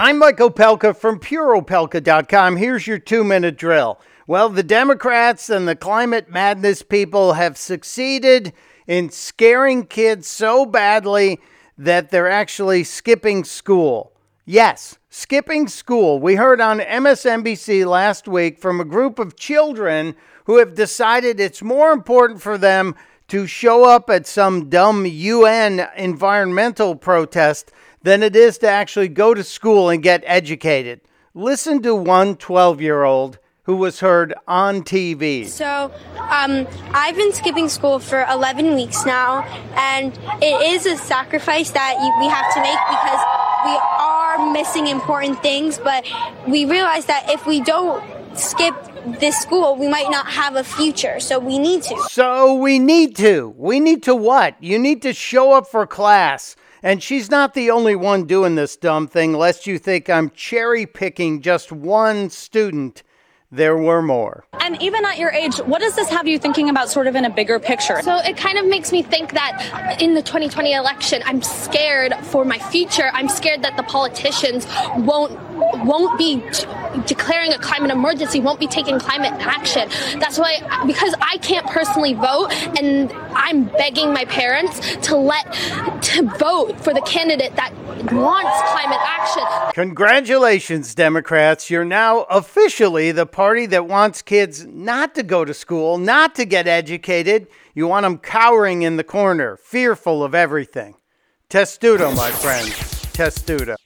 I'm Mike Opelka from PureOpelka.com. Here's your two minute drill. Well, the Democrats and the climate madness people have succeeded in scaring kids so badly that they're actually skipping school. Yes, skipping school. We heard on MSNBC last week from a group of children who have decided it's more important for them to show up at some dumb UN environmental protest than it is to actually go to school and get educated. Listen to one 12 year old who was heard on TV. So, um, I've been skipping school for 11 weeks now, and it is a sacrifice that you, we have to make because we are missing important things, but we realize that if we don't skip this school, we might not have a future. So we need to. So we need to. We need to what? You need to show up for class. And she's not the only one doing this dumb thing, lest you think I'm cherry picking just one student there were more. And even at your age, what does this have you thinking about sort of in a bigger picture? So it kind of makes me think that in the 2020 election, I'm scared for my future. I'm scared that the politicians won't won't be declaring a climate emergency, won't be taking climate action. That's why, because I can't personally vote, and I'm begging my parents to let to vote for the candidate that wants climate action. Congratulations, Democrats! You're now officially the party that wants kids not to go to school, not to get educated. You want them cowering in the corner, fearful of everything. Testudo, my friends. Testudo.